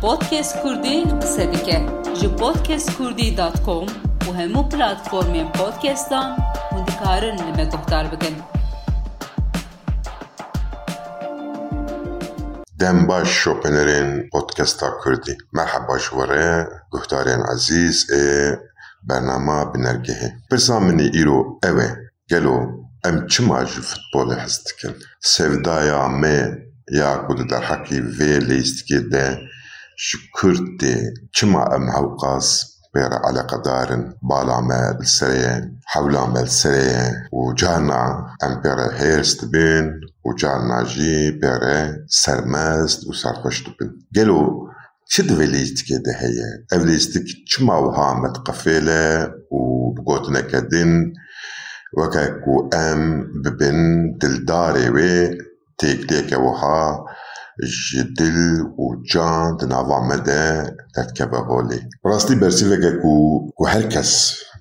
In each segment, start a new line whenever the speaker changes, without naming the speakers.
podcast Kurdi qsedike ji podcastkurdî.com û hemû platformên podcastan hûn dikarin li me bikin.
Dem baş şopenerên podcasta Kurdî. Merheba ji were guhdarên ezîz ê e, bernama binergehê. Pirsa minî îro ew e gelo em çima ji futbolê hez? Sevdaya me ya ku di derhekî vê lêstikê de شكرتي كما ام هوقاس بير على قدار بالاما السرية حولاما السرية وجانا ام بير هيرست بين وجانا جي بير سرماست وسرخشت بين قالوا شد فيليستك هذا هي افليستك كما وها متقفلة وبقوتنا كدن وكاكو ام ببن دلداري وي تيك تيك وها ji dil û can di nava me de derdikeve holê. Rastî bersîveke ku ku her kes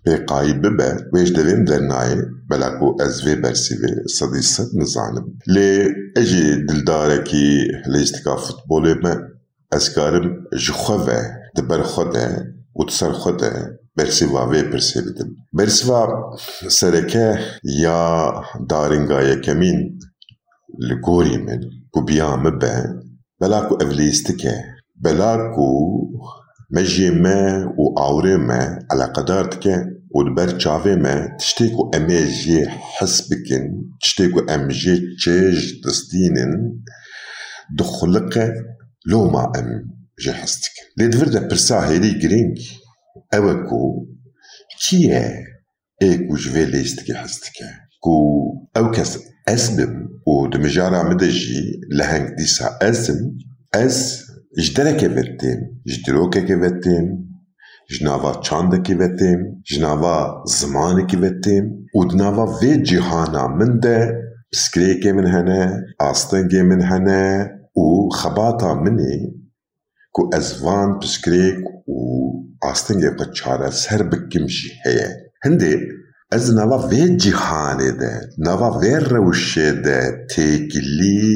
pê qayî bibe wê ji devê min dernayê bela ku ez vê bersîvê sedî sed nizanim. Lê ez jî dildarekî lêstika futbolê me ez karim ji xwe ve di ber xwe de û di ser xwe de bersîva vê pirsê bidim. Bersîva sereke ya darînga yekemîn li gorî min ku biya me be bela ku ev lîstik e bela ku me jê me û awrê me eleqedar dike û li ber çavê me tiştê ku em ê jê hes bikin tiştê ku em jê çêj distînin di xuliqe loma em jê hes dikin. Lê divir de pirsa hêrî girîng ew e ku kî ye ê ku ji vê lêstikê hez dike ku ew kes ازم و دمجارا مدجی لحنگ دیسا ازم از جدره که بیتیم جدره که بیتیم جنوا چانده که بیتیم جنوا زمانه که بیتیم و دنوا وی جیحانا من ده من هنه آستان من هنه او خباتا منی کو ازوان بسکریه او آستان که چاره سر بکیم شیحه هنده ez nava vê cîhanê de nava vê rewşê de têkilî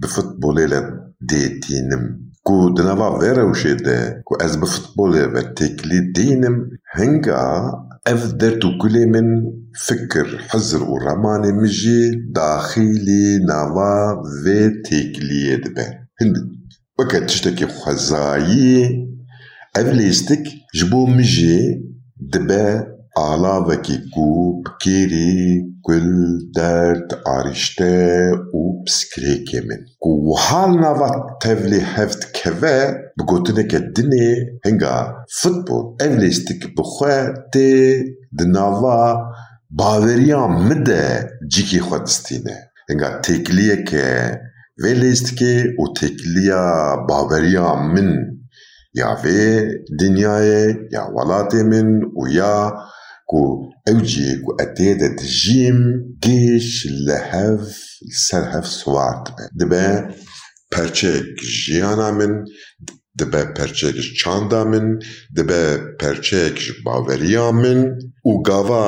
bi futbolê dêtînim ku di nava vê rewşê de ku ez bi futbolê ve têkilî dînim. Hinga ev derd û gulê min fikir hizir û remanê min jî daxîlî nava vê têkiliyê dibe. Hin weke tiştekî xwezayî ev lêstik ji bo dibe علاوه وکی گوب کیری کل درد آریشته اوبس کری که من کو حال نواد تولی هفت که بگوتنه که دنی هنگا فتبول اولیستی که بخواه دی دنوا باوریان مده جی که هنگا تکلیه که ولیست که او تکلیا باوریا من. یا وی دنیای یا ولات من او یا ku ew cî ku et tê de dijîm gêş li hev ser hev siwar dibe dibe perçek jiyana min dibe perçek ji çanda min dibe perçek ji baweriya min û gava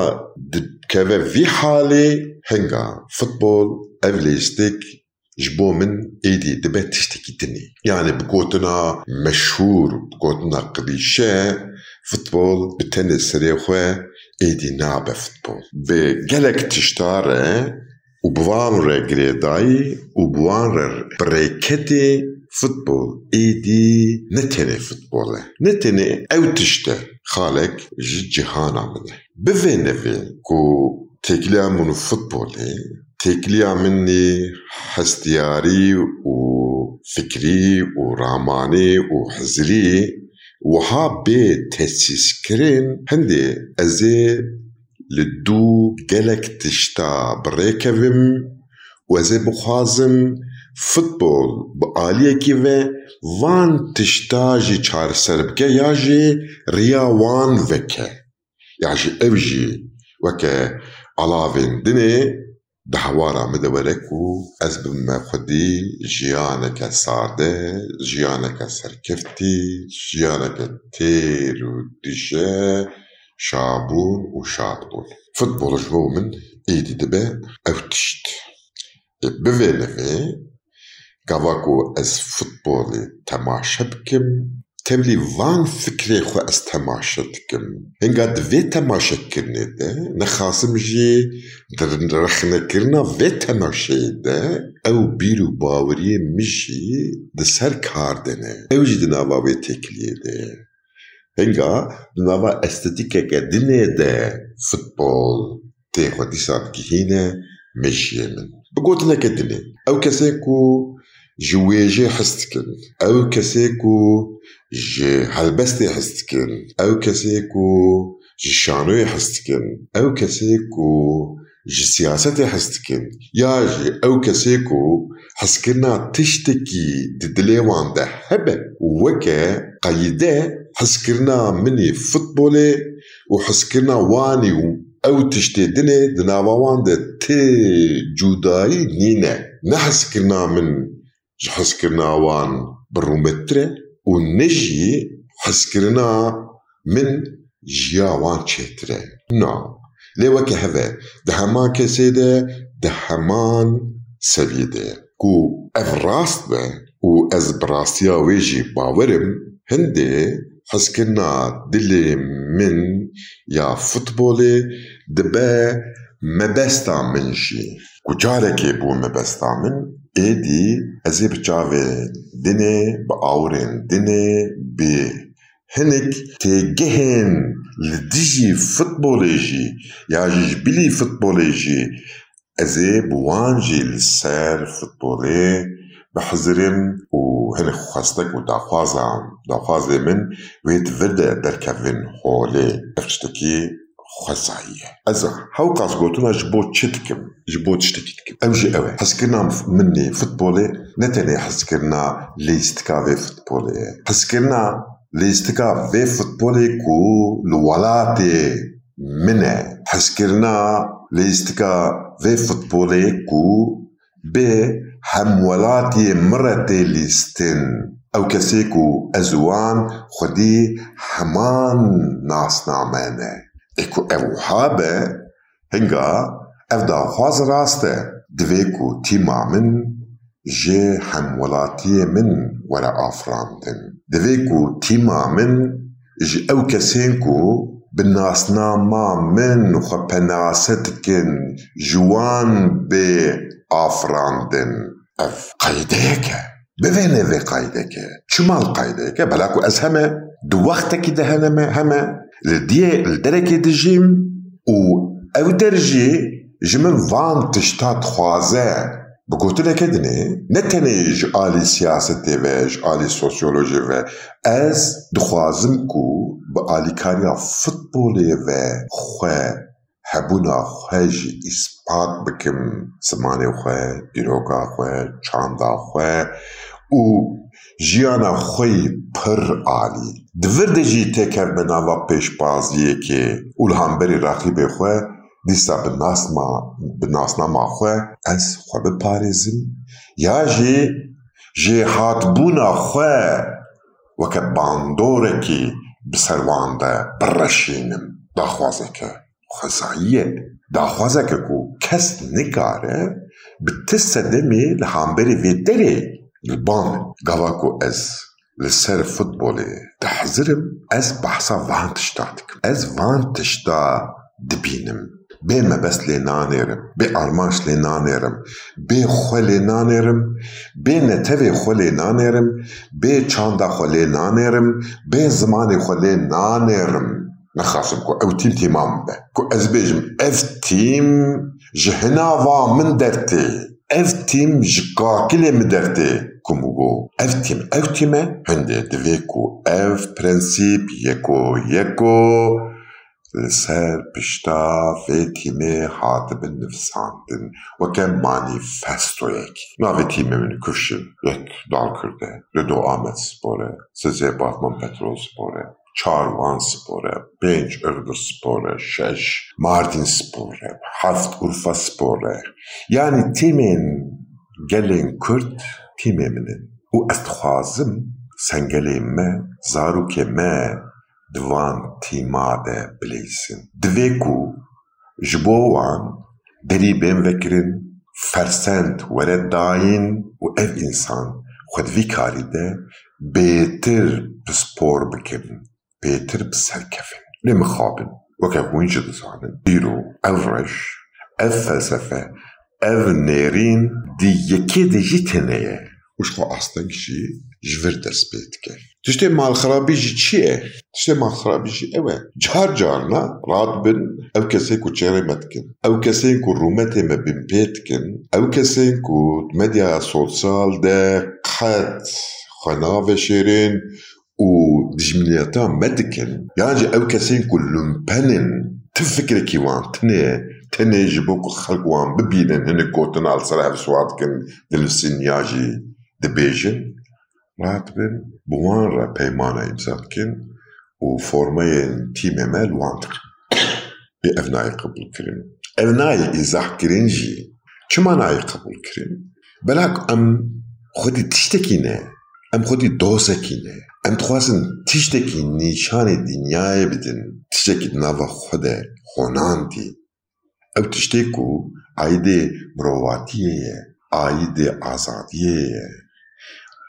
dikeve vî halê hinga futbol ev lêstik ji bo min êdî dibe tiştekî dinî yani bi gotina meşhûr bi gotina qilîşe futbol bi tenê serê xwe ایدی نابفت بو به گلک تشتاره او بوان را گریدائی بریکتی فوتبول ایدی نتنه فوتبوله نتنه او تشتر خالک جی جهان آمده بوه نوه کو تکلیه منو فوتبوله تکلیه منی حستیاری و فکری و رامانی و حزری وحابة تسيسكرين هندي أزي لدو جلك تشتا بريكفم وزي بخوازم futbol bi aliye ki ve van tişta jî çareserbike ya jî riya wan veke. Ya jî ev jî weke bi me xwedî jiyaneke sade jiyaneke serkeftî jiyaneke têr û dîşe şabûn û şad bûn futbol ji bo min êdî dibe ew tişt bi vê nevê گاوا از فوتبال تماشا بکم تبلی وان فکری خو از تماشا دکم هنگا دوی تماشا کرنه ده نخاسم جی در رخنه کرنا وی تماشا ده أو بیرو باوری مجی ده سر کار دنه أو جی دناوا وی تکلیه ده هنگا دناوا استتیکه که دنه ده فوتبال تی خو دیسات گهینه مجیه من بگوت لك دنه أو کسی کو جويجي حستكن. أو كسيكو جي هلبستي حستكن. أو كسيكو جي شانوي حستكن. أو كسيكو جي سياستي حستكن. يا جي أو كسيكو حسكرنا تشتكي ددليوان ده هبه. وكا قيده حسكرنا مني فوتبولي وحسكرنا واني أو تشتي دني دناوان ده تي جوداي نينه. نحسكرنا من حسکرنا وان برومتره و نجی حسکرنا من جیا وان چتره نه لیوه که هوه ده هما کسی ده ده همان سویده کو اف راست به و از براستیا ویجی باورم هنده حسکرنا دل من یا فوتبال دبه مبستا منشی ku carekê bû mebesta min ایدی از بچاوه دنه با آورین دنه به هنک تگهن لدیجی فوتبولی جی یا جیج بلی فوتبولی جی از بوانجی لسر فوتبولی بحضرم و هنك خواستك و داخوازم داخوازي من ويت فرده دركفن هولي افشتكي خزعية أزا هاو قاسقوتونا جبوت شتكم جبوت شتكم أو جي أوي. حسكرنا مني فوتبولي نتاني حسكرنا ليستكافي فوتبولي. حسكرنا ليستكافي فوتبولي كو لولاتي منه حسكرنا ليستكافي فوتبولي كو ب حمولاتي مرتي ليستن أو كسيكو أزوان خدي حمان ناس نعمانه اكو او حابه هنگا اف دا خواز راسته دویکو تیما من جي حمولاتي من ورا افراندن دویکو تیما من جي او كسينكو بالناسنا ما من خو پناستكن جوان بي افراندن اف قيديك بفين في قيدك شمال قيدك بلاكو از همه دو وقتك ده همه لديه لدرجه الجيم و أو درجي جمن فان تشتا تخوازا بگوتنه کدنه نه تنه سياسة سیاست و آلی سوسیولوژی و از دخوازم كو بآلي آلی فتبولي و خواه هبونا خواجي اثبات بكم سماني خواه دیروگا خواه چاندا خواه و ژیانە خۆی پڕ عالی دڤردە ژی تێکەر بە ناوە پێشبازیەکێ ئولهامبەری ڕاقی بێخۆە دیسا بناسناما خوێ ئەس خۆ بپارێزم یا ژێ ژێ هاتبوونا خوێ وەکە باندۆرێکی بسەرواندا بڕەشینم داخوازێکە خەزاییە داخوازەکە و کەس نکارە bi ti sedemê li hemberî vê derê. البان قواكو از لسر فوتبولي تحزرم از بحثا وان تشتاتكم از وان تشتا دبينم بێ مەبەست لێ نانێرم بێ ئارماش لێ نانێرم بێ خۆ لێ نانێرم بێ نەتەوێ خۆ چاندا خۆ لێ نانێرم بێ زمانی خۆ لێ نانێرم نەخاسم کو ئەو تیم تیمام بە کو ئەس بێژم ئەف تیم ji kakilê min dertê komu go evtim evtime hende dve ku ev prensip yeko yeko لسر پشتا و تیمه هات بن نفساندن و که مانیفستو یک ناوی تیمه من کشن یک دال کرده ردو آمد سپوره سزه باتمان پترول سپوره Çarvan Spor'a, Benç Irgır Spor'a, Şeş, Mardin Spor'a, Haft Urfa Spor'a. Yani timin gelin Kürt timeminin. U ez dixwazim sengelê me zarokê me di van tîma de bilêsin. Divê ku ji bo wan derî bêm vekirin, fersend were dayîn û ev însan xwe di vî karî de bêtir pispor bikin, bêtir bi ser kevin. Lê mixabin, weke hûn jî dizanin. Îro ev reş, ev felsefe, ev nêrîn di yekê de jî têne. وش خو أصلاً شي جفر درس بيتك تشتي مع الخرابيج تشي تشتي مع الخرابيج اوا جار جارنا راتبن أو كسين كو تشيري متكن أو كسين كو روماتي ما بين بيتكن. أو كسين كو ميديا سوسيال ده قات خناف شيرين و دجملياتا متكن يعني أو كسين كو لمبنن تفكر كيوان تني. تني جبوك خلقوان ببينن. هنه كوتن على صلاح بسواتكن. دلسين ياجي. Tenê ji bo ku xelk wan bibînin hinek gotin al ser ev swar dikin dinivîsin ya jî dibêjin ratibin bi wan re peymana îmza dikin û formeyên tîmê me li wan dikin bê ev nayê qebûlkirin ev nayê îzahkirin jî çima nayê qebûlkirin belak em xwedî tiştekî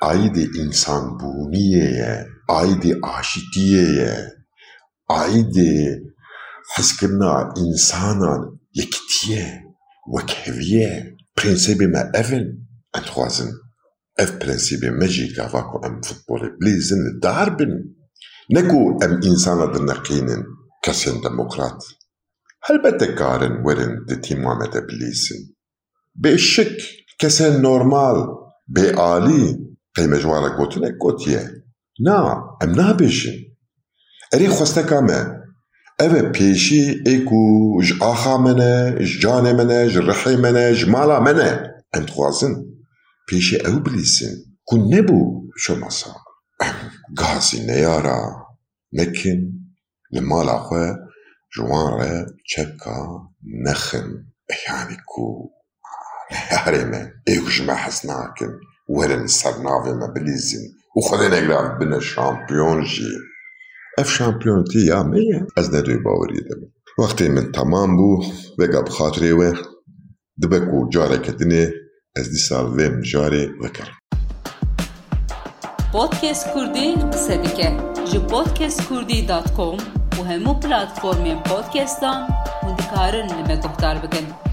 aydi insan buniyeye, aydi aşitiyeye, aydi haskına insana yektiye ve keviye prensibime evin enthuazin ev prensibi mejiga vaku em futbole blizin darbin neku em insana dinakinin kesin demokrat Elbette karın verin de timam edebilirsin. Beşik, kesen normal, be ali, قیمه جوان را گوتنه گوتیه ام نا بیشن اری خوسته کامه اوه پیشی ایکو ج آخا منه ج جان مالا منه ام تخوازن پیشی او بلیسن کو نبو شو ماسا ام گازی نیارا نکن لمالا خواه جوان را چکا نخن یعنی کو هرمه ایکو جمع حسناکن ورن سرناو مبلیزین و خود نگران بین شامپیون جی. اف شامپیون تی یا میه از ندوی باوری دم. وقتی من تمام بو و گب خاطره و دبکو جاره کدنه از دی سال ویم جاره وکر. پودکست
کردی قصه جی پودکست کردی دات کوم و همو پلاتفورمی پودکستان و دکارن نمه گفتار بکنم